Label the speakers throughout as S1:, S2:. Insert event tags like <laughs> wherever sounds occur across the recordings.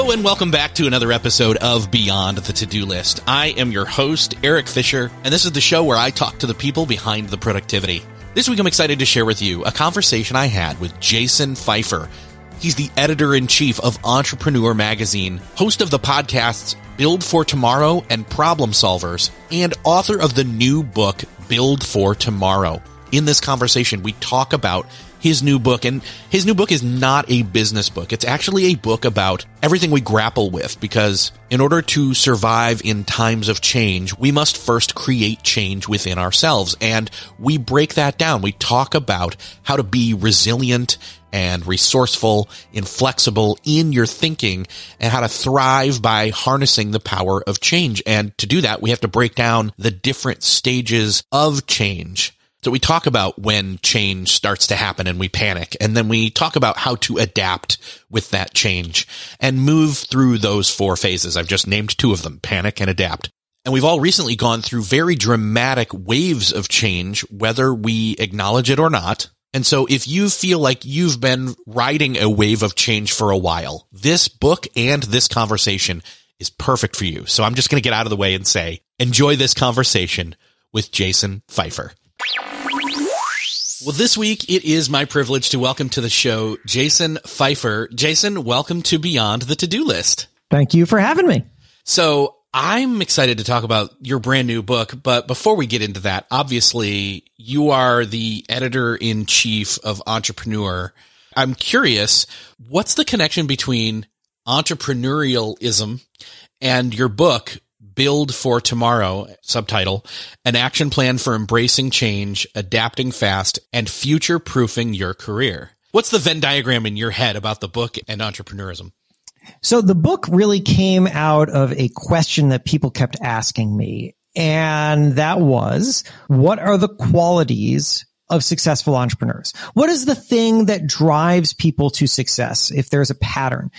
S1: Hello and welcome back to another episode of Beyond the To-Do List. I am your host, Eric Fisher, and this is the show where I talk to the people behind the productivity. This week I'm excited to share with you a conversation I had with Jason Feifer. He's the editor-in-chief of Entrepreneur Magazine, host of the podcasts Build for Tomorrow and Problem Solvers, and author of the new book Build for Tomorrow. In this conversation, we talk about his new book. And his new book is not a business book. It's actually a book about everything we grapple with because in order to survive in times of change, we must first create change within ourselves. And we break that down. We talk about how to be resilient and resourceful, inflexible in your thinking and how to thrive by harnessing the power of change. And to do that, we have to break down the different stages of change. So we talk about when change starts to happen and we panic. And then we talk about how to adapt with that change and move through those four phases. I've just named two of them, panic and adapt. And we've all recently gone through very dramatic waves of change, whether we acknowledge it or not. And so if you feel like you've been riding a wave of change for a while, this book and this conversation is perfect for you. So I'm just going to get out of the way and say, enjoy this conversation with Jason Feifer. Well, this week it is my privilege to welcome to the show Jason Feifer. Jason, welcome to Beyond the To-Do List.
S2: Thank you for having me.
S1: So I'm excited to talk about your brand new book, but before we get into that, obviously you are the editor in chief of Entrepreneur. I'm curious, what's the connection between entrepreneurialism and your book, Build for Tomorrow, subtitle, an action plan for embracing change, adapting fast, and future proofing your career. What's the Venn diagram in your head about the book and entrepreneurism?
S2: So the book really came out of a question that people kept asking me. And that was, what are the qualities of successful entrepreneurs? What is the thing that drives people to success if there's a pattern?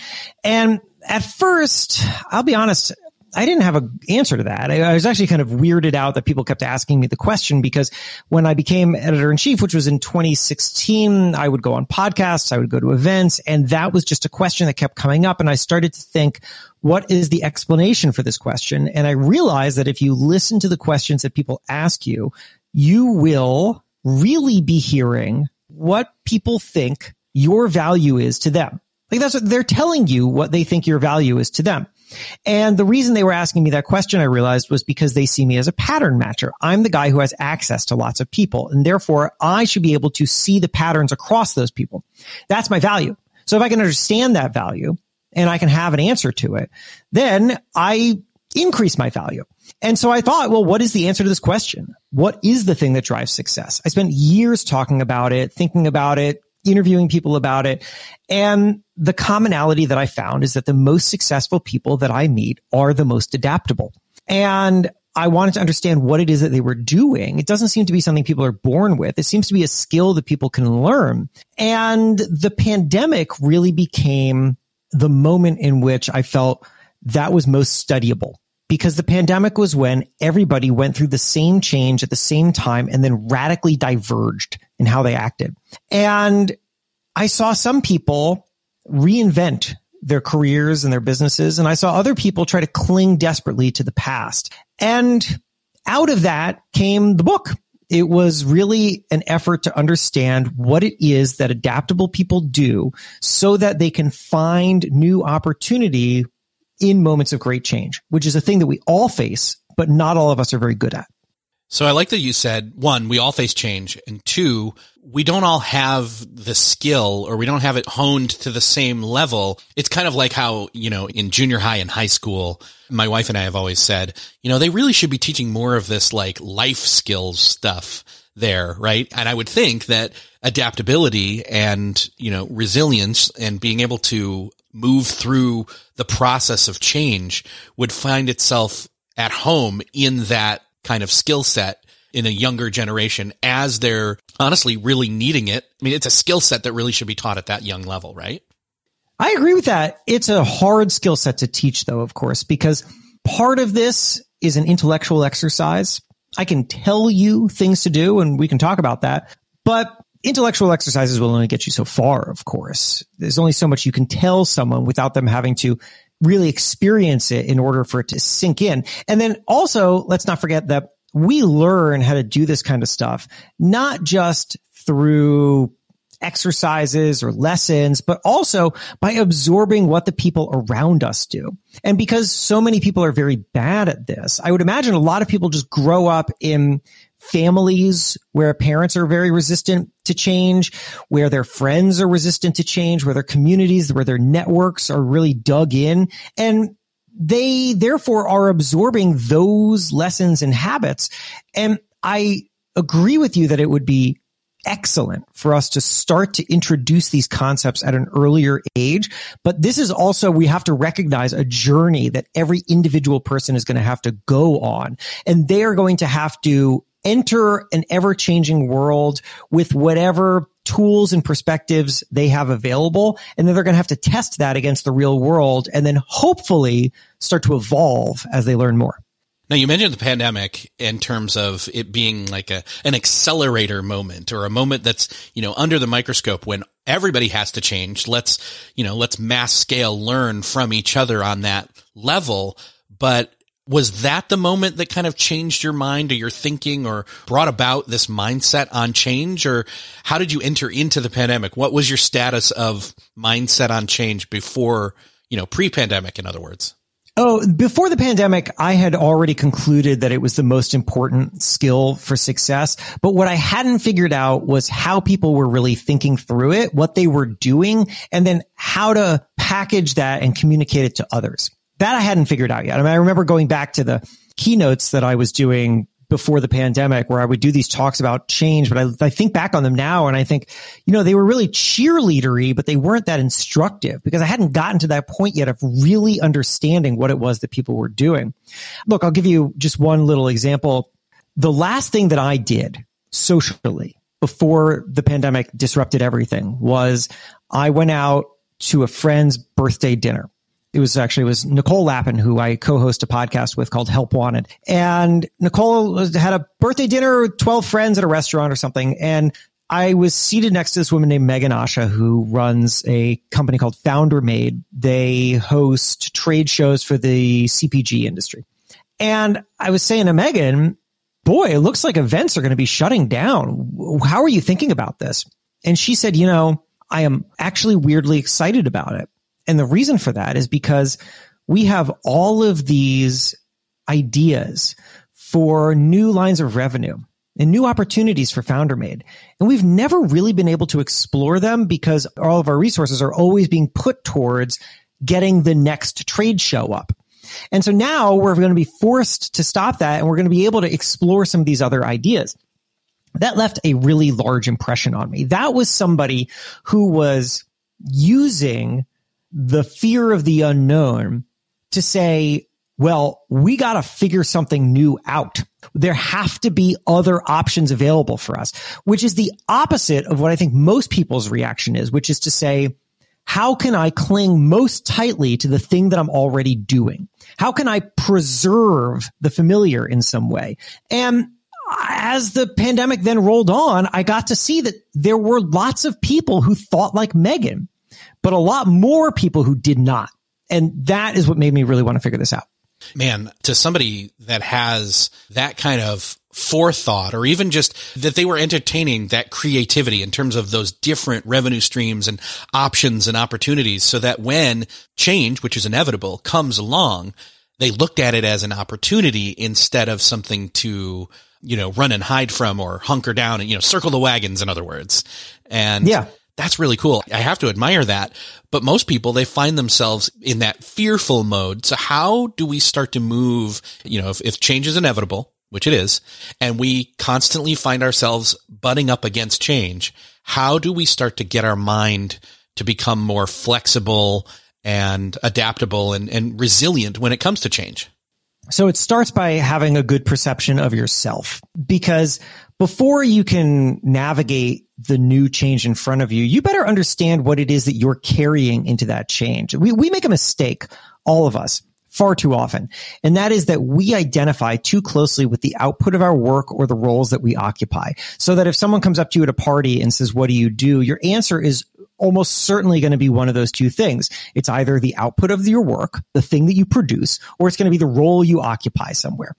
S2: And at first, I'll be honest, I didn't have an answer to that. I, I, was actually kind of weirded out that people kept asking me the question because when I became editor in chief, which was in 2016, I would go on podcasts, I would go to events, and that was just a question that kept coming up. And I started to think, what is the explanation for this question? And I realized that if you listen to the questions that people ask you, you will really be hearing what people think your value is to them. Like that's what they're telling you what they think your value is to them. And the reason they were asking me that question, I realized was because they see me as a pattern matcher. I'm the guy who has access to lots of people and therefore I should be able to see the patterns across those people. That's my value. So if I can understand that value and I can have an answer to it, then I increase my value. And so I thought, well, what is the answer to this question? What is the thing that drives success? I spent years talking about it, thinking about it, interviewing people about it. And the commonality that I found is that the most successful people that I meet are the most adaptable. And I wanted to understand what it is that they were doing. It doesn't seem to be something people are born with. It seems to be a skill that people can learn. And the pandemic really became the moment in which I felt that was most studyable because the pandemic was when everybody went through the same change at the same time and then radically diverged in how they acted. And I saw some people reinvent their careers and their businesses. And I saw other people try to cling desperately to the past. And out of that came the book. It was really an effort to understand what it is that adaptable people do so that they can find new opportunity in moments of great change, which is a thing that we all face, but not all of us are very good at.
S3: So I like that you said one, we all face change and two, we don't all have the skill or we don't have it honed to the same level. It's kind of like how, you know, in junior high and high school, my wife and I have always said, you know, they really should be teaching more of this like life skills stuff there, right? And I would think that adaptability and, you know, resilience and being able to move through the process of change would find itself at home in that kind of skill set in a younger generation as they're honestly really needing it. I mean, it's a skill set that really should be taught at that young level, right?
S2: I agree with that. It's a hard skill set to teach though, of course, because part of this is an intellectual exercise. I can tell you things to do and we can talk about that, but intellectual exercises will only get you so far, of course. There's only so much you can tell someone without them having to really experience it in order for it to sink in. And then also, let's not forget that we learn how to do this kind of stuff, not just through exercises or lessons, but also by absorbing what the people around us do. And because so many people are very bad at this, I would imagine a lot of people just grow up in families where parents are very resistant to change, where their friends are resistant to change, where their communities, where their networks are really dug in. And they therefore are absorbing those lessons and habits. And I agree with you that it would be excellent for us to start to introduce these concepts at an earlier age. But this is also, we have to recognize a journey that every individual person is going to have to go on. And they are going to have to enter an ever changing world with whatever tools and perspectives they have available. And then they're going to have to test that against the real world and then hopefully start to evolve as they learn more.
S3: Now you mentioned the pandemic in terms of it being like a an accelerator moment or a moment that's, you know, under the microscope when everybody has to change. Let's, you know, let's mass scale learn from each other on that level. But was that the moment that kind of changed your mind or your thinking or brought about this mindset on change or how did you enter into the pandemic what was your status of mindset on change before you know pre-pandemic in other words
S2: Oh, before the pandemic, I had already concluded that it was the most important skill for success. But what I hadn't figured out was how people were really thinking through it, what they were doing, and then how to package that and communicate it to others. That I hadn't figured out yet. I mean, I remember going back to the keynotes that I was doing before the pandemic where I would do these talks about change, but I, I, think back on them now and I think, you know, they were really cheerleadery, but they weren't that instructive because I hadn't gotten to that point yet of really understanding what it was that people were doing. Look, I'll give you just one little example. The last thing that I did socially before the pandemic disrupted everything was I went out to a friend's birthday dinner it was actually it was Nicole Lapin who I co-host a podcast with called Help Wanted. And Nicole had a birthday dinner, with 12 friends at a restaurant or something. And I was seated next to this woman named Megan Asha who runs a company called Founder Made. They host trade shows for the CPG industry. And I was saying to Megan, boy, it looks like events are going to be shutting down. How are you thinking about this? And she said, you know, I am actually weirdly excited about it. And the reason for that is because we have all of these ideas for new lines of revenue and new opportunities for founder made. And we've never really been able to explore them because all of our resources are always being put towards getting the next trade show up. And so now we're going to be forced to stop that and we're going to be able to explore some of these other ideas. That left a really large impression on me. That was somebody who was using the fear of the unknown to say, well, we got to figure something new out. There have to be other options available for us, which is the opposite of what I think most people's reaction is, which is to say, how can I cling most tightly to the thing that I'm already doing? How can I preserve the familiar in some way? And as the pandemic then rolled on, I got to see that there were lots of people who thought like Megan, but a lot more people who did not. And that is what made me really want to figure this out.
S3: Man, to somebody that has that kind of forethought or even just that they were entertaining that creativity in terms of those different revenue streams and options and opportunities so that when change, which is inevitable, comes along, they looked at it as an opportunity instead of something to, you know, run and hide from or hunker down and, you know, circle the wagons, in other words. And
S2: yeah.
S3: That's really cool. I have to admire that. But most people, they find themselves in that fearful mode. So how do we start to move, you know, if, if change is inevitable, which it is, and we constantly find ourselves butting up against change, how do we start to get our mind to become more flexible and adaptable and, and resilient when it comes to change?
S2: So it starts by having a good perception of yourself because before you can navigate the new change in front of you, you better understand what it is that you're carrying into that change. We, we make a mistake, all of us far too often. And that is that we identify too closely with the output of our work or the roles that we occupy. So that if someone comes up to you at a party and says, what do you do? Your answer is almost certainly going to be one of those two things. It's either the output of your work, the thing that you produce, or it's going to be the role you occupy somewhere.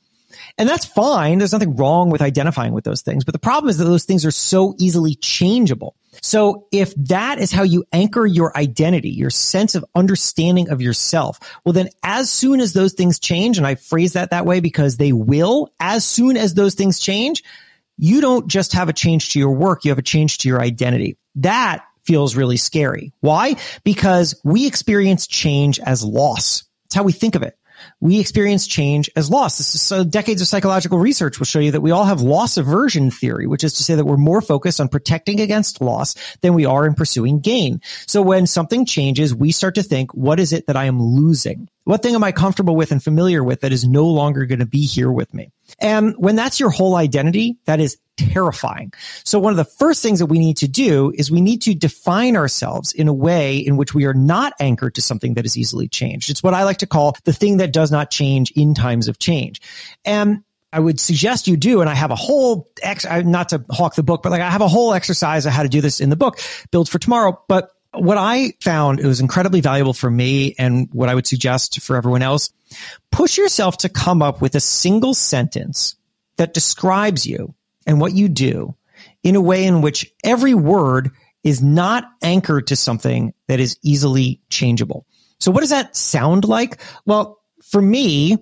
S2: And that's fine. There's nothing wrong with identifying with those things. But the problem is that those things are so easily changeable. So if that is how you anchor your identity, your sense of understanding of yourself, well, then as soon as those things change, and I phrase that that way because they will, as soon as those things change, you don't just have a change to your work. You have a change to your identity. That feels really scary. Why? Because we experience change as loss. It's how we think of it we experience change as loss. Is so decades of psychological research will show you that we all have loss aversion theory, which is to say that we're more focused on protecting against loss than we are in pursuing gain. So when something changes, we start to think, what is it that I am losing? What thing am I comfortable with and familiar with that is no longer going to be here with me? And when that's your whole identity, that is terrifying. So one of the first things that we need to do is we need to define ourselves in a way in which we are not anchored to something that is easily changed. It's what I like to call the thing that does not change in times of change. And I would suggest you do. And I have a whole ex, not to hawk the book, but like I have a whole exercise of how to do this in the book, Build for Tomorrow. But what I found it was incredibly valuable for me and what I would suggest for everyone else, push yourself to come up with a single sentence that describes you and what you do in a way in which every word is not anchored to something that is easily changeable. So what does that sound like? Well, for me,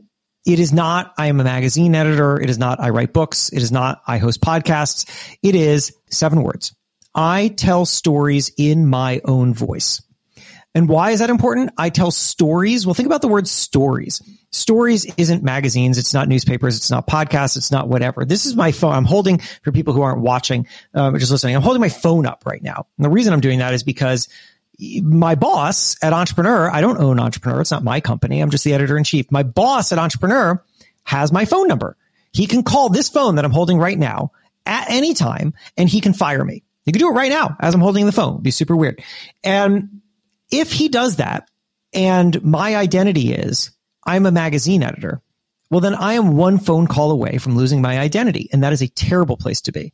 S2: it is not, I am a magazine editor. It is not, I write books. It is not, I host podcasts. It is seven words. I tell stories in my own voice. And why is that important? I tell stories. Well, think about the word stories. Stories isn't magazines. It's not newspapers. It's not podcasts. It's not whatever. This is my phone. I'm holding for people who aren't watching, um, just listening. I'm holding my phone up right now. And the reason I'm doing that is because my boss at Entrepreneur, I don't own Entrepreneur. It's not my company. I'm just the editor in chief. My boss at Entrepreneur has my phone number. He can call this phone that I'm holding right now at any time and he can fire me. You can do it right now as I'm holding the phone. It'd be super weird. And if he does that and my identity is I'm a magazine editor, well, then I am one phone call away from losing my identity. And that is a terrible place to be.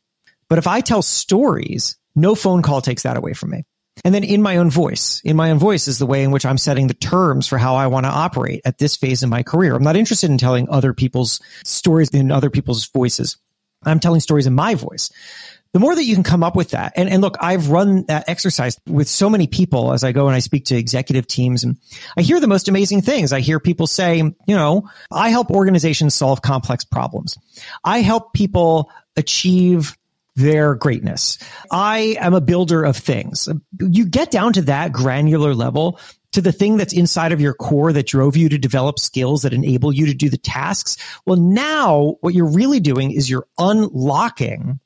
S2: But if I tell stories, no phone call takes that away from me. And then in my own voice, in my own voice is the way in which I'm setting the terms for how I want to operate at this phase in my career. I'm not interested in telling other people's stories in other people's voices. I'm telling stories in my voice the more that you can come up with that, and, and look, I've run that exercise with so many people as I go and I speak to executive teams and I hear the most amazing things. I hear people say, you know, I help organizations solve complex problems. I help people achieve their greatness. I am a builder of things. You get down to that granular level to the thing that's inside of your core that drove you to develop skills that enable you to do the tasks. Well, now what you're really doing is you're unlocking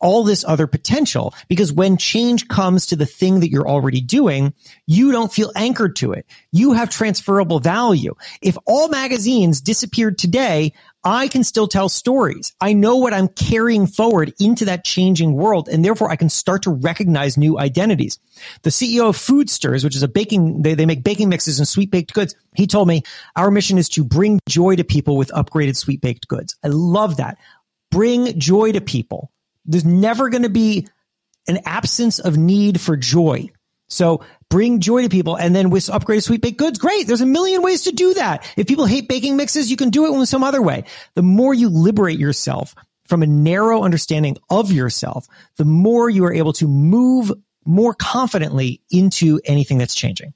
S2: all this other potential because when change comes to the thing that you're already doing, you don't feel anchored to it. You have transferable value. If all magazines disappeared today, I can still tell stories. I know what I'm carrying forward into that changing world. And therefore I can start to recognize new identities. The CEO of Foodstirs, which is a baking, they, they make baking mixes and sweet baked goods. He told me our mission is to bring joy to people with upgraded sweet baked goods. I love that. Bring joy to people. There's never going to be an absence of need for joy. So bring joy to people. And then with upgraded sweet baked goods, great. There's a million ways to do that. If people hate baking mixes, you can do it in some other way. The more you liberate yourself from a narrow understanding of yourself, the more you are able to move more confidently into anything that's changing.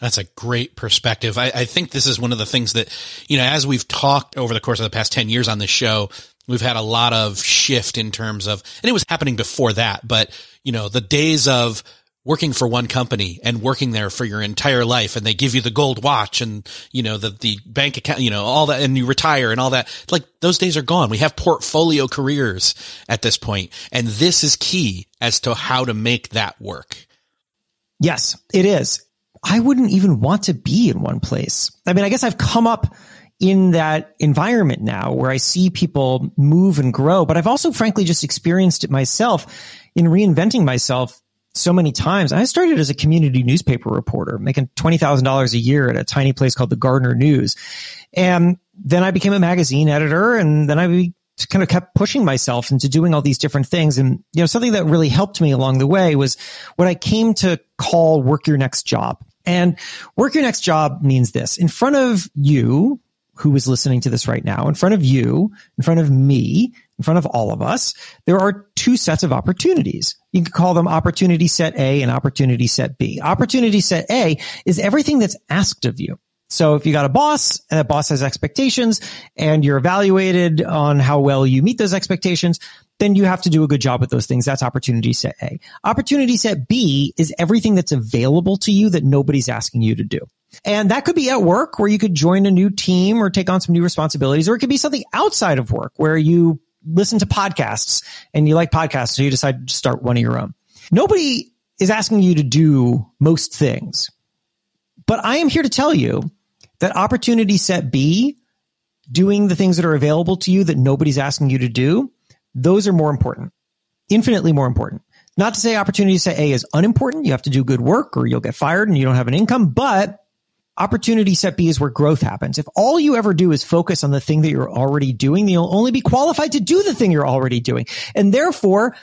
S3: That's a great perspective. I, I, think this is one of the things that, you know, as we've talked over the course of the past 10 years on this show, we've had a lot of shift in terms of, and it was happening before that, but, you know, the days of, working for one company and working there for your entire life and they give you the gold watch and you know the the bank account you know all that and you retire and all that. Like those days are gone. We have portfolio careers at this point and this is key as to how to make that work.
S2: Yes it is. I wouldn't even want to be in one place. I mean i guess i've come up in that environment now where I see people move and grow, but I've also frankly just experienced it myself in reinventing myself so many times. I started as a community newspaper reporter, making $20,000 a year at a tiny place called the Gardner News. And then I became a magazine editor and then I kind of kept pushing myself into doing all these different things. And, you know, something that really helped me along the way was what I came to call work your next job. And work your next job means this in front of you, who is listening to this right now, in front of you, in front of me, in front of all of us, there are two sets of opportunities. You can call them opportunity set A and opportunity set B. Opportunity set A is everything that's asked of you. So if you got a boss and that boss has expectations and you're evaluated on how well you meet those expectations, then you have to do a good job with those things. That's opportunity set A. Opportunity set B is everything that's available to you that nobody's asking you to do. And that could be at work where you could join a new team or take on some new responsibilities, or it could be something outside of work where you listen to podcasts and you like podcasts, so you decide to start one of your own. Nobody is asking you to do most things, but I am here to tell you that opportunity set B, doing the things that are available to you that nobody's asking you to do, those are more important, infinitely more important. Not to say opportunity set A is unimportant. You have to do good work or you'll get fired and you don't have an income, but opportunity set B is where growth happens. If all you ever do is focus on the thing that you're already doing, you'll only be qualified to do the thing you're already doing. And therefore,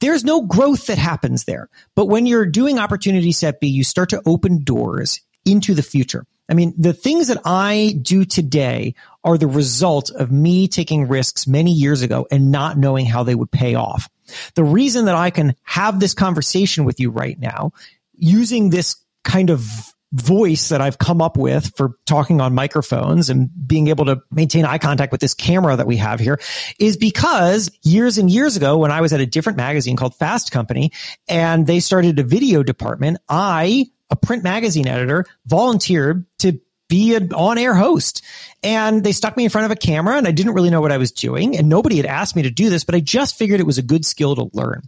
S2: there's no growth that happens there. But when you're doing opportunity set B, you start to open doors into the future. I mean, the things that I do today are the result of me taking risks many years ago and not knowing how they would pay off. The reason that I can have this conversation with you right now using this kind of voice that I've come up with for talking on microphones and being able to maintain eye contact with this camera that we have here is because years and years ago when I was at a different magazine called Fast Company and they started a video department, I, a print magazine editor, volunteered to be an on-air host. And they stuck me in front of a camera and I didn't really know what I was doing. And nobody had asked me to do this, but I just figured it was a good skill to learn.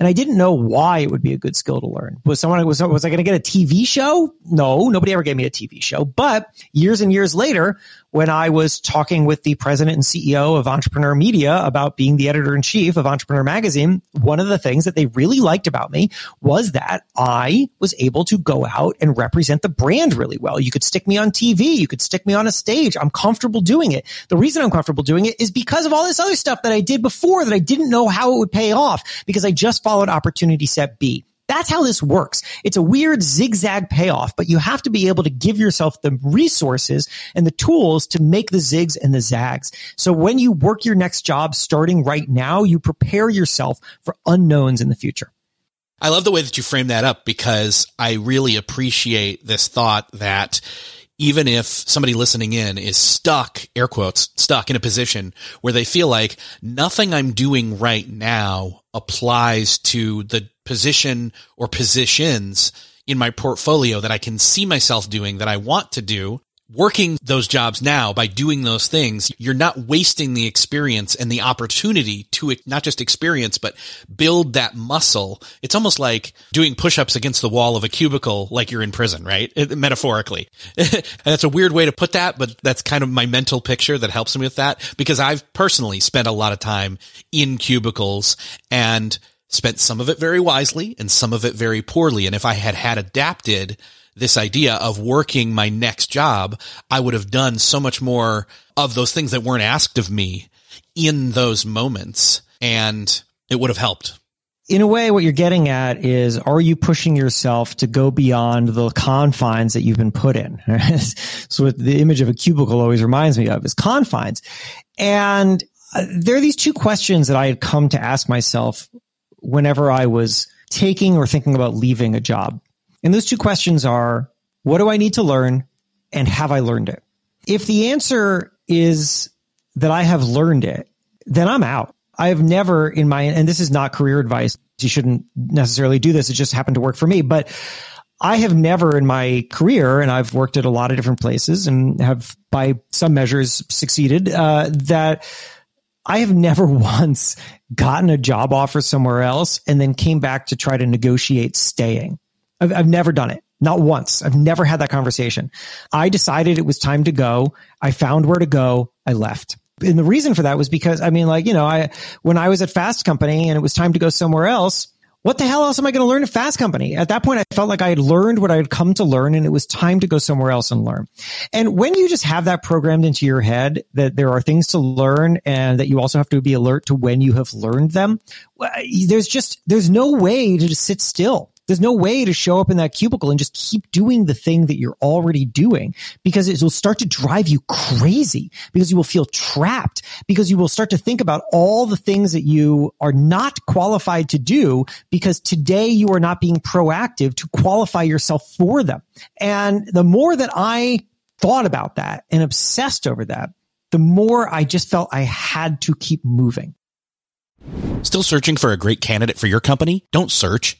S2: And I didn't know why it would be a good skill to learn. Was someone, was, was I going to get a TV show? No, nobody ever gave me a TV show. But years and years later, when I was talking with the president and CEO of Entrepreneur Media about being the editor in chief of Entrepreneur Magazine, one of the things that they really liked about me was that I was able to go out and represent the brand really well. You could stick me on TV. You could stick me on a stage. I'm comfortable doing it. The reason I'm comfortable doing it is because of all this other stuff that I did before that I didn't know how it would pay off because I just followed opportunity set B. That's how this works. It's a weird zigzag payoff, but you have to be able to give yourself the resources and the tools to make the zigs and the zags. So when you work your next job starting right now, you prepare yourself for unknowns in the future.
S3: I love the way that you frame that up because I really appreciate this thought that even if somebody listening in is stuck, air quotes, stuck in a position where they feel like nothing I'm doing right now applies to the position or positions in my portfolio that I can see myself doing that I want to do, working those jobs now by doing those things, you're not wasting the experience and the opportunity to not just experience, but build that muscle. It's almost like doing push-ups against the wall of a cubicle like you're in prison, right? Metaphorically. <laughs> that's a weird way to put that, but that's kind of my mental picture that helps me with that because I've personally spent a lot of time in cubicles and spent some of it very wisely and some of it very poorly. And if I had had adapted this idea of working my next job, I would have done so much more of those things that weren't asked of me in those moments and it would have helped.
S2: In a way, what you're getting at is, are you pushing yourself to go beyond the confines that you've been put in? <laughs> so what the image of a cubicle always reminds me of is confines. And uh, there are these two questions that I had come to ask myself whenever I was taking or thinking about leaving a job. And those two questions are, what do I need to learn? And have I learned it? If the answer is that I have learned it, then I'm out. I have never in my, and this is not career advice. You shouldn't necessarily do this. It just happened to work for me, but I have never in my career, and I've worked at a lot of different places and have by some measures succeeded, uh, that I have never <laughs> once gotten a job offer somewhere else and then came back to try to negotiate staying. I've, I've never done it. Not once. I've never had that conversation. I decided it was time to go. I found where to go. I left. And the reason for that was because, I mean, like, you know, I, when I was at Fast Company and it was time to go somewhere else, what the hell else am I going to learn at Fast Company? At that point, I felt like I had learned what I had come to learn and it was time to go somewhere else and learn. And when you just have that programmed into your head that there are things to learn and that you also have to be alert to when you have learned them, there's just, there's no way to just sit still. There's no way to show up in that cubicle and just keep doing the thing that you're already doing because it will start to drive you crazy because you will feel trapped because you will start to think about all the things that you are not qualified to do because today you are not being proactive to qualify yourself for them. And the more that I thought about that and obsessed over that, the more I just felt I had to keep moving.
S3: Still searching for a great candidate for your company? Don't search,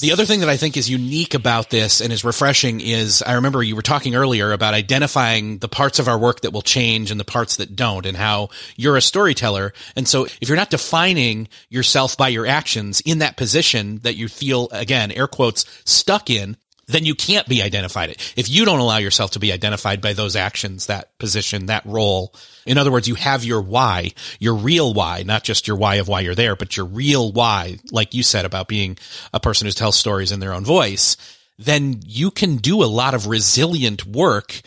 S3: The other thing that I think is unique about this and is refreshing is I remember you were talking earlier about identifying the parts of our work that will change and the parts that don't and how you're a storyteller. And so if you're not defining yourself by your actions in that position that you feel, again, air quotes, stuck in, then you can't be identified. If you don't allow yourself to be identified by those actions, that position, that role. In other words, you have your why, your real why, not just your why of why you're there, but your real why, like you said about being a person who tells stories in their own voice, then you can do a lot of resilient work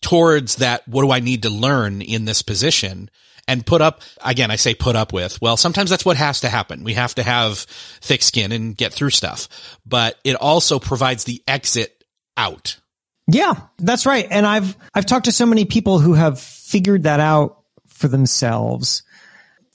S3: towards that. What do I need to learn in this position? And put up again i say put up with. Well sometimes that's what has to happen. We have to have thick skin and get through stuff. But it also provides the exit out.
S2: Yeah that's right. And i've i've talked to so many people who have figured that out for themselves.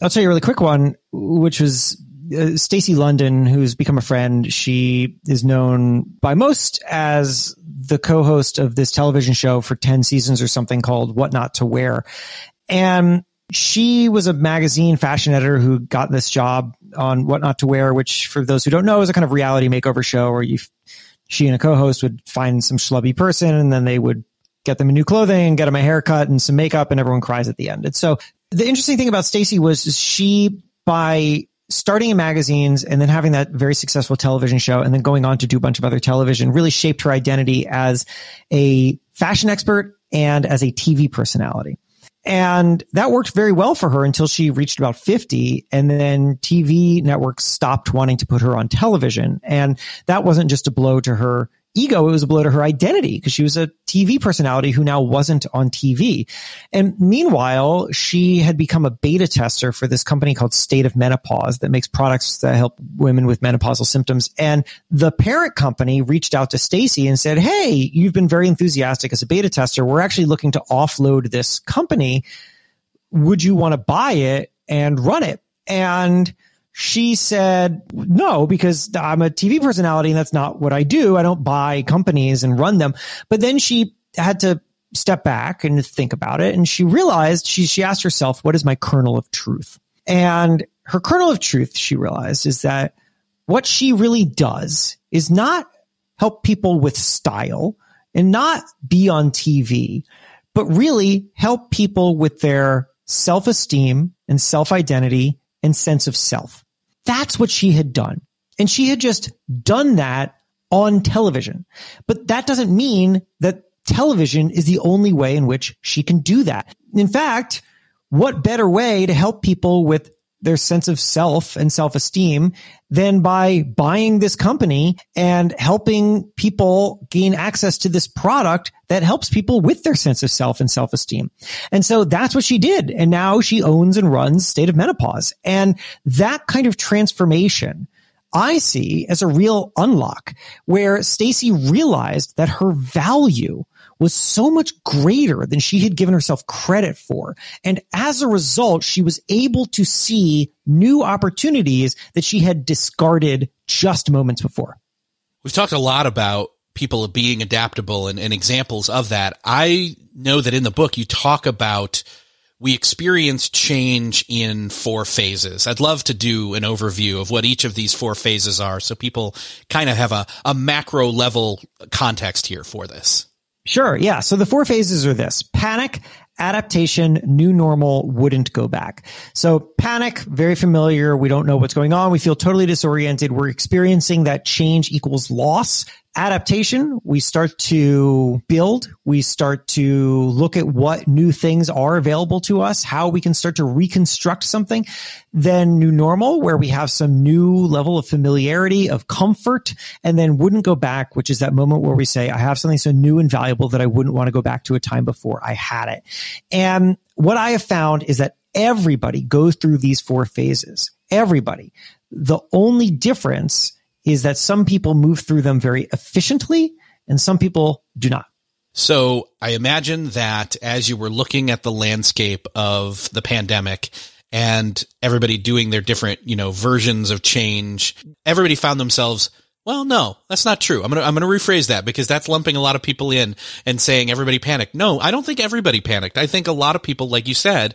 S2: I'll tell you a really quick one which was uh, Stacy London, who's become a friend, she is known by most as the co-host of this television show for 10 seasons or something called What Not to Wear. And she was a magazine fashion editor who got this job on What Not to Wear, which for those who don't know is a kind of reality makeover show where you, she and a co-host would find some schlubby person and then they would get them a new clothing, get them a haircut and some makeup and everyone cries at the end. And so the interesting thing about Stacy was she by starting in magazines and then having that very successful television show and then going on to do a bunch of other television really shaped her identity as a fashion expert and as a TV personality. And that worked very well for her until she reached about 50. And then TV networks stopped wanting to put her on television. And that wasn't just a blow to her ego, it was a blow to her identity because she was a TV personality who now wasn't on TV. And meanwhile, she had become a beta tester for this company called State of Menopause that makes products that help women with menopausal symptoms. And the parent company reached out to Stacy and said, Hey, you've been very enthusiastic as a beta tester. We're actually looking to offload this company. Would you want to buy it and run it? And she said no because I'm a TV personality and that's not what I do. I don't buy companies and run them. But then she had to step back and think about it and she realized she she asked herself what is my kernel of truth? And her kernel of truth she realized is that what she really does is not help people with style and not be on TV, but really help people with their self-esteem and self-identity and sense of self. That's what she had done. And she had just done that on television. But that doesn't mean that television is the only way in which she can do that. In fact, what better way to help people with their sense of self and self esteem than by buying this company and helping people gain access to this product that helps people with their sense of self and self esteem. And so that's what she did. And now she owns and runs State of Menopause. And that kind of transformation I see as a real unlock where Stacy realized that her value was so much greater than she had given herself credit for. And as a result, she was able to see new opportunities that she had discarded just moments before.
S3: We've talked a lot about people being adaptable and, and examples of that. I know that in the book you talk about we experience change in four phases. I'd love to do an overview of what each of these four phases are so people kind of have a, a macro level context here for this.
S2: Sure. Yeah. So the four phases are this panic, adaptation, new normal, wouldn't go back. So panic, very familiar. We don't know what's going on. We feel totally disoriented. We're experiencing that change equals loss adaptation, we start to build, we start to look at what new things are available to us, how we can start to reconstruct something. Then new normal, where we have some new level of familiarity, of comfort, and then wouldn't go back, which is that moment where we say, I have something so new and valuable that I wouldn't want to go back to a time before I had it. And what I have found is that everybody goes through these four phases. Everybody. The only difference is that some people move through them very efficiently and some people do not.
S3: So I imagine that as you were looking at the landscape of the pandemic and everybody doing their different, you know, versions of change, everybody found themselves well, no, that's not true. I'm to, I'm to rephrase that because that's lumping a lot of people in and saying everybody panicked. No, I don't think everybody panicked. I think a lot of people, like you said,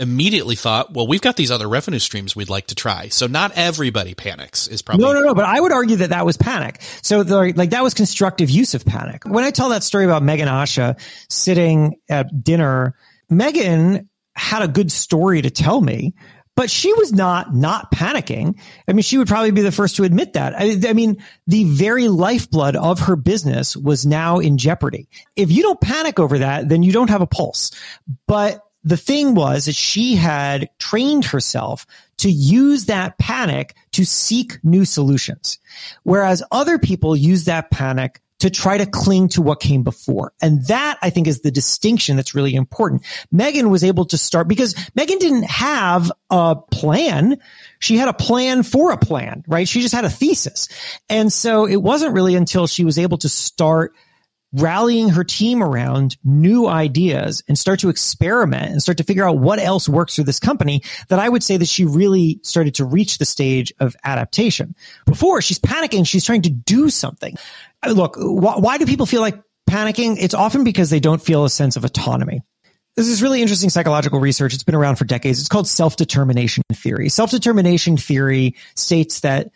S3: immediately thought, well, we've got these other revenue streams we'd like to try. So not everybody panics is probably.
S2: No, no, no. But I would argue that that was panic. So the, like that was constructive use of panic. When I tell that story about Megan Asha sitting at dinner, Megan had a good story to tell me. But she was not not panicking. I mean, she would probably be the first to admit that. I, I mean, the very lifeblood of her business was now in jeopardy. If you don't panic over that, then you don't have a pulse. But the thing was that she had trained herself to use that panic to seek new solutions. Whereas other people use that panic to try to cling to what came before. And that I think is the distinction that's really important. Megan was able to start because Megan didn't have a plan. She had a plan for a plan, right? She just had a thesis. And so it wasn't really until she was able to start rallying her team around new ideas and start to experiment and start to figure out what else works for this company that I would say that she really started to reach the stage of adaptation. Before she's panicking, she's trying to do something. Uh, look, wh- why do people feel like panicking? It's often because they don't feel a sense of autonomy. This is really interesting psychological research. It's been around for decades. It's called self-determination theory. Self-determination theory states that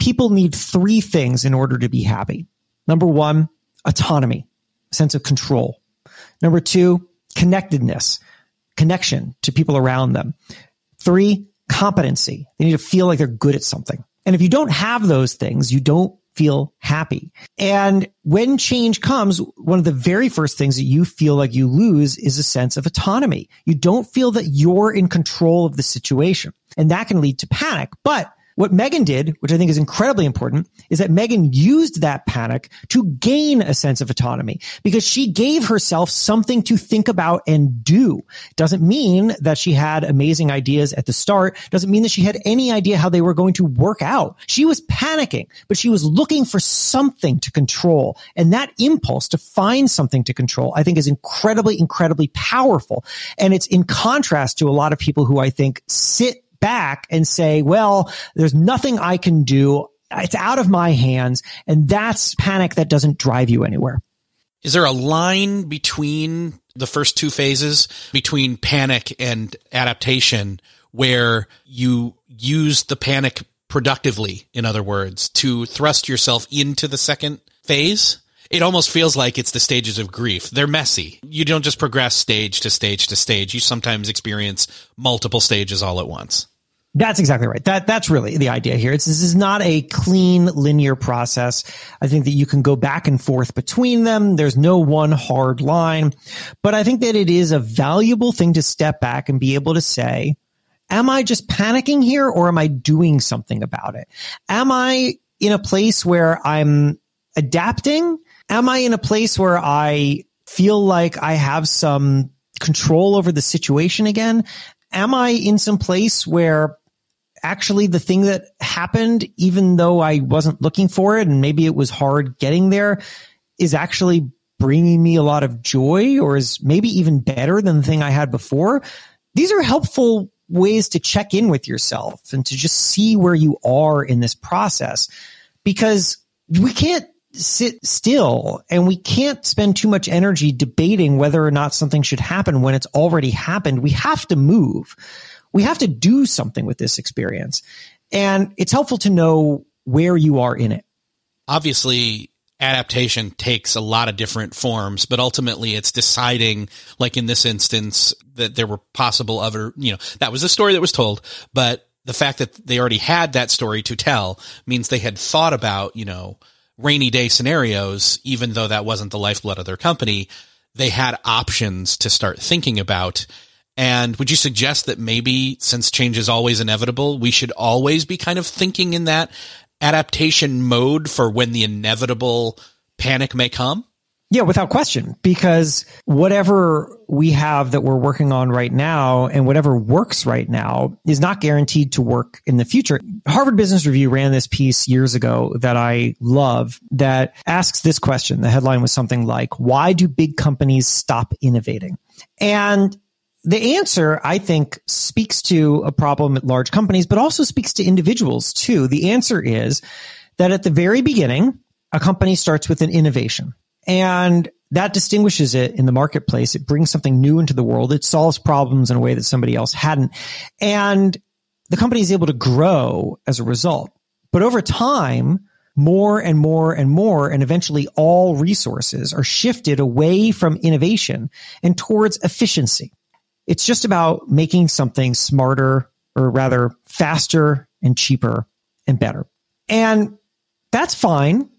S2: people need three things in order to be happy. Number one, autonomy, sense of control. Number two, connectedness, connection to people around them. Three, competency. They need to feel like they're good at something. And if you don't have those things, you don't feel happy. And when change comes, one of the very first things that you feel like you lose is a sense of autonomy. You don't feel that you're in control of the situation. And that can lead to panic. But what Megan did, which I think is incredibly important, is that Megan used that panic to gain a sense of autonomy because she gave herself something to think about and do. Doesn't mean that she had amazing ideas at the start. Doesn't mean that she had any idea how they were going to work out. She was panicking, but she was looking for something to control. And that impulse to find something to control, I think is incredibly, incredibly powerful. And it's in contrast to a lot of people who I think sit back and say, well, there's nothing I can do. It's out of my hands. And that's panic that doesn't drive you anywhere.
S3: Is there a line between the first two phases between panic and adaptation where you use the panic productively, in other words, to thrust yourself into the second phase? It almost feels like it's the stages of grief. They're messy. You don't just progress stage to stage to stage. You sometimes experience multiple stages all at once.
S2: That's exactly right. That that's really the idea here. It's, this is not a clean linear process. I think that you can go back and forth between them. There's no one hard line, but I think that it is a valuable thing to step back and be able to say, am I just panicking here or am I doing something about it? Am I in a place where I'm adapting? Am I in a place where I feel like I have some control over the situation again? Am I in some place where actually the thing that happened, even though I wasn't looking for it and maybe it was hard getting there, is actually bringing me a lot of joy or is maybe even better than the thing I had before. These are helpful ways to check in with yourself and to just see where you are in this process because we can't sit still and we can't spend too much energy debating whether or not something should happen when it's already happened. We have to move we have to do something with this experience. And it's helpful to know where you are in it.
S3: Obviously, adaptation takes a lot of different forms, but ultimately it's deciding, like in this instance, that there were possible other, you know, that was the story that was told, but the fact that they already had that story to tell means they had thought about, you know, rainy day scenarios, even though that wasn't the lifeblood of their company. They had options to start thinking about. And would you suggest that maybe since change is always inevitable, we should always be kind of thinking in that adaptation mode for when the inevitable panic may come?
S2: Yeah, without question, because whatever we have that we're working on right now and whatever works right now is not guaranteed to work in the future. Harvard Business Review ran this piece years ago that I love that asks this question. The headline was something like, why do big companies stop innovating? And the answer, I think, speaks to a problem at large companies, but also speaks to individuals too. The answer is that at the very beginning, a company starts with an innovation and that distinguishes it in the marketplace. It brings something new into the world. It solves problems in a way that somebody else hadn't. And the company is able to grow as a result. But over time, more and more and more, and eventually all resources are shifted away from innovation and towards efficiency. It's just about making something smarter or rather faster and cheaper and better. And that's fine.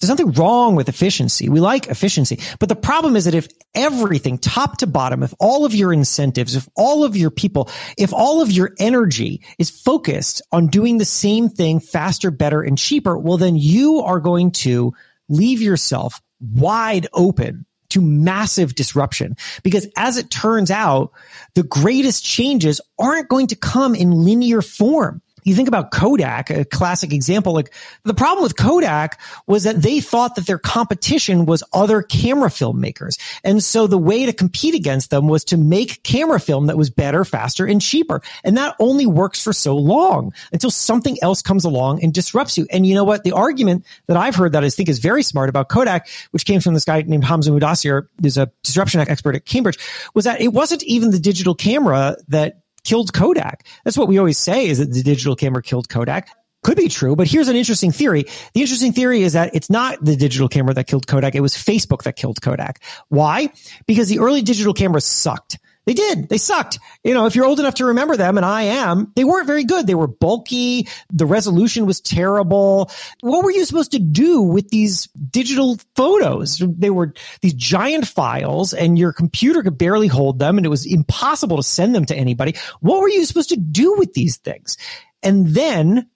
S2: There's nothing wrong with efficiency. We like efficiency. But the problem is that if everything top to bottom, if all of your incentives, if all of your people, if all of your energy is focused on doing the same thing faster, better, and cheaper, well, then you are going to leave yourself wide open to massive disruption. Because as it turns out, the greatest changes aren't going to come in linear form you think about Kodak, a classic example, like the problem with Kodak was that they thought that their competition was other camera filmmakers. And so the way to compete against them was to make camera film that was better, faster, and cheaper. And that only works for so long until something else comes along and disrupts you. And you know what? The argument that I've heard that I think is very smart about Kodak, which came from this guy named Hamza Mudassir, who's a disruption expert at Cambridge, was that it wasn't even the digital camera that killed Kodak. That's what we always say is that the digital camera killed Kodak. Could be true, but here's an interesting theory. The interesting theory is that it's not the digital camera that killed Kodak. It was Facebook that killed Kodak. Why? Because the early digital cameras sucked. They did. They sucked. You know, if you're old enough to remember them, and I am, they weren't very good. They were bulky. The resolution was terrible. What were you supposed to do with these digital photos? They were these giant files and your computer could barely hold them and it was impossible to send them to anybody. What were you supposed to do with these things? And then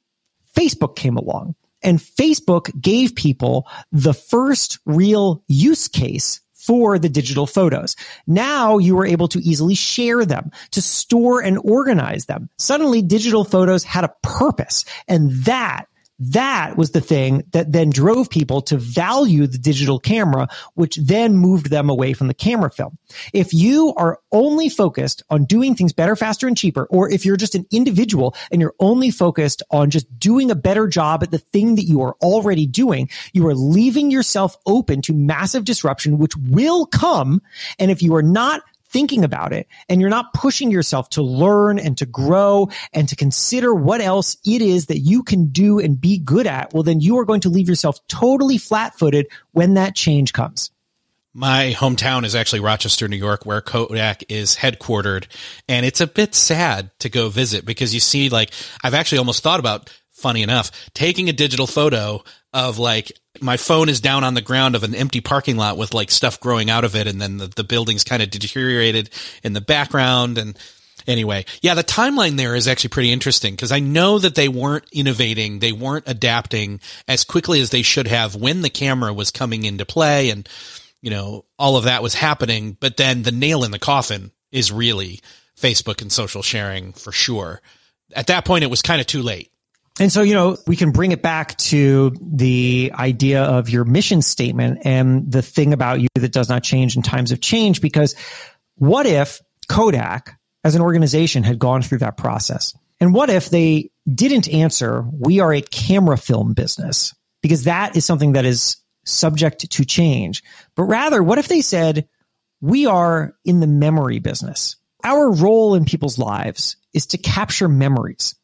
S2: Facebook came along and Facebook gave people the first real use case for the digital photos. Now you were able to easily share them, to store and organize them. Suddenly digital photos had a purpose and that that was the thing that then drove people to value the digital camera, which then moved them away from the camera film. If you are only focused on doing things better, faster, and cheaper, or if you're just an individual and you're only focused on just doing a better job at the thing that you are already doing, you are leaving yourself open to massive disruption, which will come. And if you are not thinking about it and you're not pushing yourself to learn and to grow and to consider what else it is that you can do and be good at, well, then you are going to leave yourself totally flat footed when that change comes.
S3: My hometown is actually Rochester, New York, where Kodak is headquartered. And it's a bit sad to go visit because you see, like, I've actually almost thought about, funny enough, taking a digital photo of like my phone is down on the ground of an empty parking lot with like stuff growing out of it and then the, the building's kind of deteriorated in the background and anyway. Yeah the timeline there is actually pretty interesting because i know that they weren't innovating they weren't adapting as quickly as they should have when the camera was coming into play and you know all of that was happening but then the nail in the coffin is really facebook and social sharing for sure. At that point it was kind of too late
S2: and so, you know, we can bring it back to the idea of your mission statement and the thing about you that does not change in times of change. Because what if Kodak as an organization had gone through that process? And what if they didn't answer, we are a camera film business? Because that is something that is subject to change. But rather, what if they said, we are in the memory business? Our role in people's lives is to capture memories.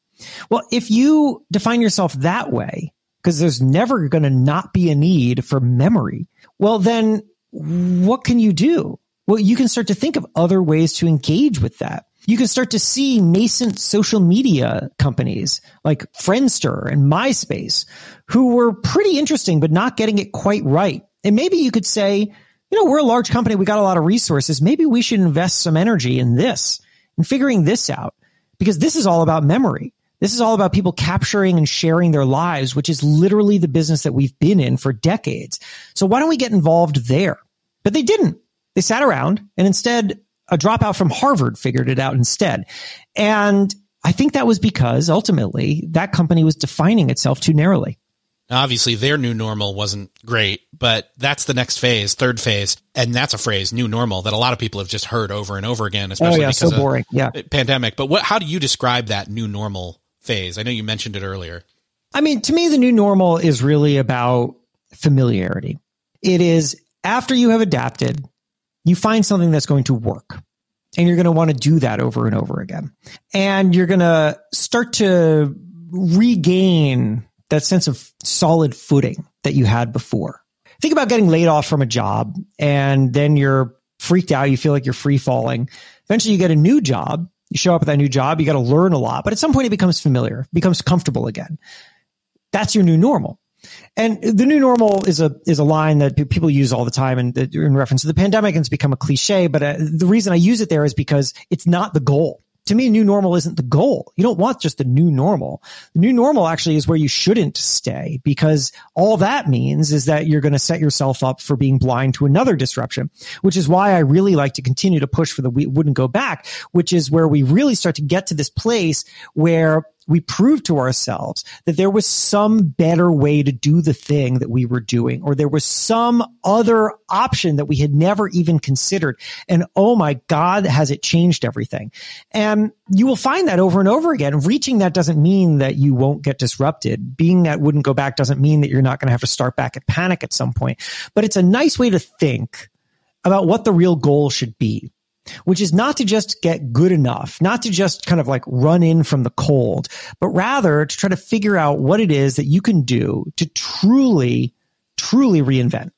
S2: Well, if you define yourself that way, because there's never going to not be a need for memory, well, then what can you do? Well, you can start to think of other ways to engage with that. You can start to see nascent social media companies like Friendster and MySpace who were pretty interesting, but not getting it quite right. And maybe you could say, you know, we're a large company. We got a lot of resources. Maybe we should invest some energy in this and figuring this out because this is all about memory. This is all about people capturing and sharing their lives, which is literally the business that we've been in for decades. So why don't we get involved there? But they didn't. They sat around and instead a dropout from Harvard figured it out instead. And I think that was because ultimately that company was defining itself too narrowly.
S3: Obviously, their new normal wasn't great, but that's the next phase, third phase, and that's a phrase, new normal, that a lot of people have just heard over and over again, especially oh, yeah, because so boring. of yeah. pandemic. But what? How do you describe that new normal phase? I know you mentioned it earlier.
S2: I mean, to me, the new normal is really about familiarity. It is after you have adapted, you find something that's going to work and you're going to want to do that over and over again. And you're going to start to regain that sense of solid footing that you had before. Think about getting laid off from a job and then you're freaked out. You feel like you're free falling. Eventually you get a new job you show up at that new job, you got to learn a lot, but at some point it becomes familiar, becomes comfortable again. That's your new normal. And the new normal is a is a line that people use all the time and in reference to the pandemic, and it's become a cliche. But uh, the reason I use it there is because it's not the goal to me, new normal isn't the goal. You don't want just the new normal. The new normal actually is where you shouldn't stay because all that means is that you're going to set yourself up for being blind to another disruption, which is why I really like to continue to push for the we wouldn't go back, which is where we really start to get to this place where we proved to ourselves that there was some better way to do the thing that we were doing, or there was some other option that we had never even considered. And oh my God, has it changed everything? And you will find that over and over again. Reaching that doesn't mean that you won't get disrupted. Being that wouldn't go back doesn't mean that you're not going to have to start back at panic at some point, but it's a nice way to think about what the real goal should be which is not to just get good enough, not to just kind of like run in from the cold, but rather to try to figure out what it is that you can do to truly, truly reinvent.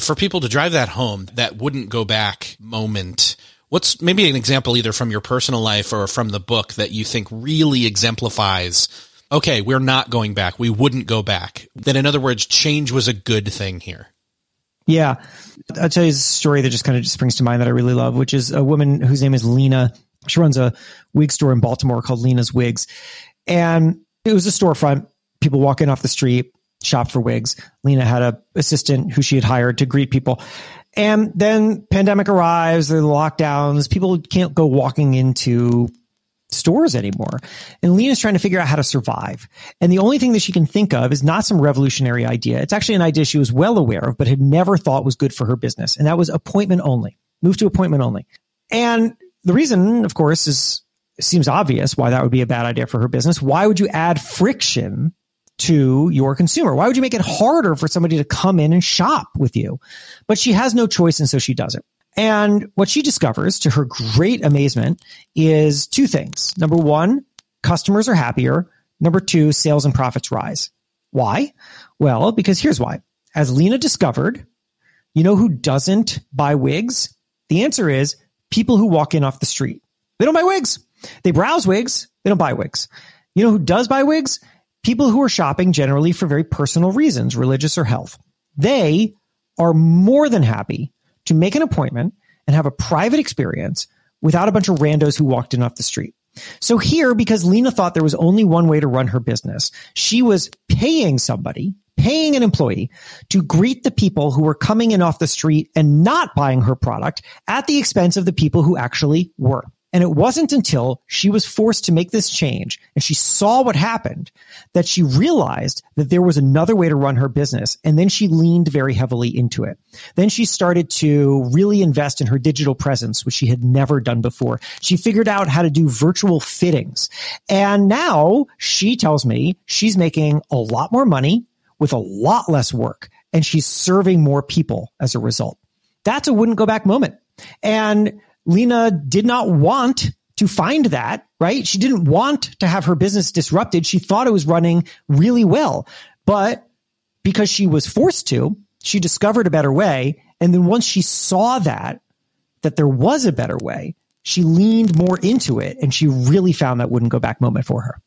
S3: For people to drive that home, that wouldn't go back moment, What's maybe an example either from your personal life or from the book that you think really exemplifies okay, we're not going back. We wouldn't go back. That in other words, change was a good thing here.
S2: Yeah. I'll tell you a story that just kind of just springs to mind that I really love, which is a woman whose name is Lena. She runs a wig store in Baltimore called Lena's Wigs. And it was a storefront. People walk in off the street, shop for wigs. Lena had a assistant who she had hired to greet people. And then pandemic arrives, are lockdowns, people can't go walking into stores anymore. And Lena's trying to figure out how to survive. And the only thing that she can think of is not some revolutionary idea. It's actually an idea she was well aware of, but had never thought was good for her business. And that was appointment only. Move to appointment only. And the reason, of course, is seems obvious why that would be a bad idea for her business. Why would you add friction to your consumer? Why would you make it harder for somebody to come in and shop with you? But she has no choice, and so she does it. And what she discovers, to her great amazement, is two things. Number one, customers are happier. Number two, sales and profits rise. Why? Well, because here's why. As Lena discovered, you know who doesn't buy wigs? The answer is people who walk in off the street. They don't buy wigs. They browse wigs. They don't buy wigs. You know who does buy wigs? People who are shopping generally for very personal reasons, religious or health. They are more than happy to make an appointment and have a private experience without a bunch of randos who walked in off the street. So here, because Lena thought there was only one way to run her business, she was paying somebody, paying an employee to greet the people who were coming in off the street and not buying her product at the expense of the people who actually were. And it wasn't until she was forced to make this change and she saw what happened that she realized that there was another way to run her business. And then she leaned very heavily into it. Then she started to really invest in her digital presence, which she had never done before. She figured out how to do virtual fittings. And now she tells me she's making a lot more money with a lot less work and she's serving more people as a result. That's a wouldn't go back moment. And Lena did not want to find that, right? She didn't want to have her business disrupted. She thought it was running really well, but because she was forced to, she discovered a better way. And then once she saw that, that there was a better way, she leaned more into it and she really found that wouldn't go back moment for her.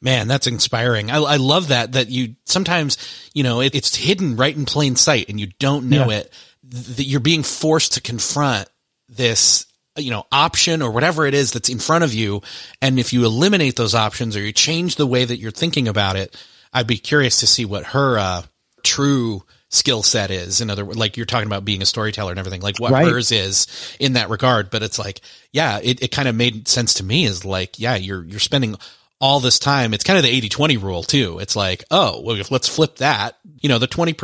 S3: Man, that's inspiring. I, I love that, that you sometimes, you know, it, it's hidden right in plain sight and you don't know yeah. it, that you're being forced to confront this you know option or whatever it is that's in front of you. And if you eliminate those options or you change the way that you're thinking about it i'd be curious to see what her uh, true skill set is. In other words like you're talking about being a storyteller and everything like what right. hers is in that regard. But it's like yeah it, it kind of made sense to me is like yeah you're you're spending all this time. It's kind of the 80-20 rule too. It's like oh well if let's flip that you know the 20%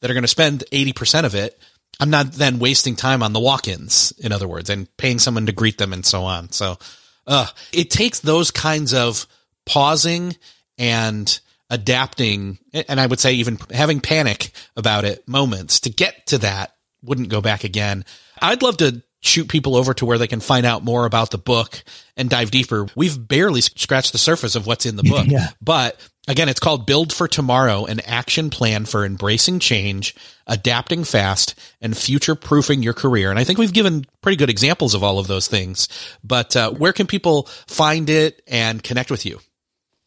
S3: that are going to spend 80% of it I'm not then wasting time on the walk-ins, in other words, and paying someone to greet them and so on. So, uh, it takes those kinds of pausing and adapting, and I would say even having panic about it moments to get to that wouldn't go back again. I'd love to shoot people over to where they can find out more about the book and dive deeper. We've barely scratched the surface of what's in the book, <laughs> yeah. but Again, it's called Build for Tomorrow, an action plan for embracing change, adapting fast, and future proofing your career. And I think we've given pretty good examples of all of those things. But uh, where can people find it and connect with you?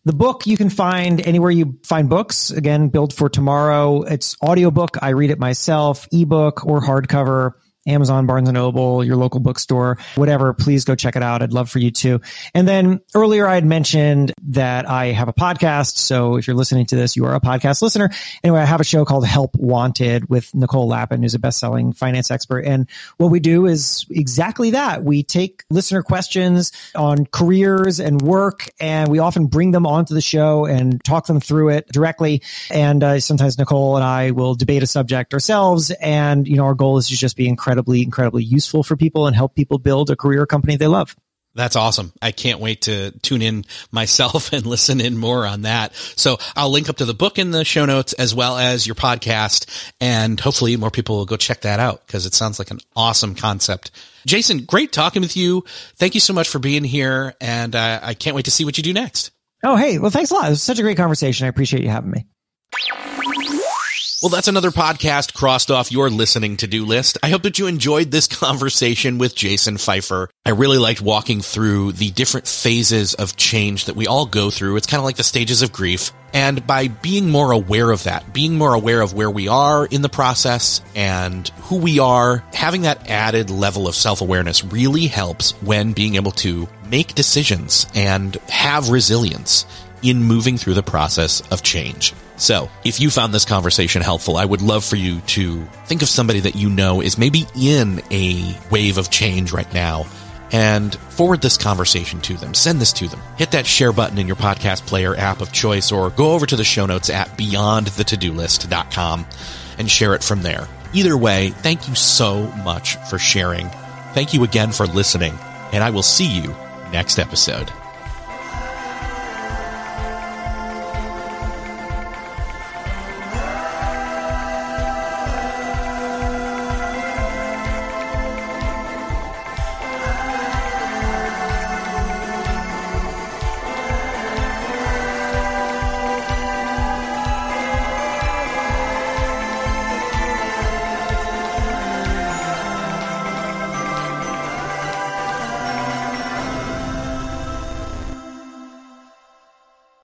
S2: The book you can find anywhere you find books. Again, Build for Tomorrow. It's audiobook. I read it myself, ebook or hardcover. Amazon, Barnes and Noble, your local bookstore, whatever, please go check it out. I'd love for you to. And then earlier I had mentioned that I have a podcast. So if you're listening to this, you are a podcast listener. Anyway, I have a show called Help Wanted with Nicole Lapin, who's a best-selling finance expert. And what we do is exactly that. We take listener questions on careers and work, and we often bring them onto the show and talk them through it directly. And uh, sometimes Nicole and I will debate a subject ourselves. And, you know, our goal is to just be incredible incredibly, incredibly useful for people and help people build a career company they love.
S3: That's awesome. I can't wait to tune in myself <laughs> and listen in more on that. So I'll link up to the book in the show notes as well as your podcast. And hopefully more people will go check that out because it sounds like an awesome concept. Jason, great talking with you. Thank you so much for being here. And uh, I can't wait to see what you do next.
S2: Oh, hey. Well, thanks a lot. It was such a great conversation. I appreciate you having me.
S1: Well, that's another podcast crossed off your listening to do list. I hope that you enjoyed this <laughs> conversation with Jason Feifer. I really liked walking through the different phases of change that we all go through. It's kind of like the stages of grief. And by being more aware of that, being more aware of where we are in the process and who we are, having that added level of self-awareness really helps when being able to make decisions and have resilience in moving through the process of change. So, if you found this conversation helpful, I would love for you to think of somebody that you know is maybe in a wave of change right now and forward this conversation to them. Send this to them. Hit that share button in your podcast player app of choice or go over to the show notes at beyondthetodolist.com and share it from there. Either way, thank you so much for sharing. Thank you again for listening, and I will see you next episode.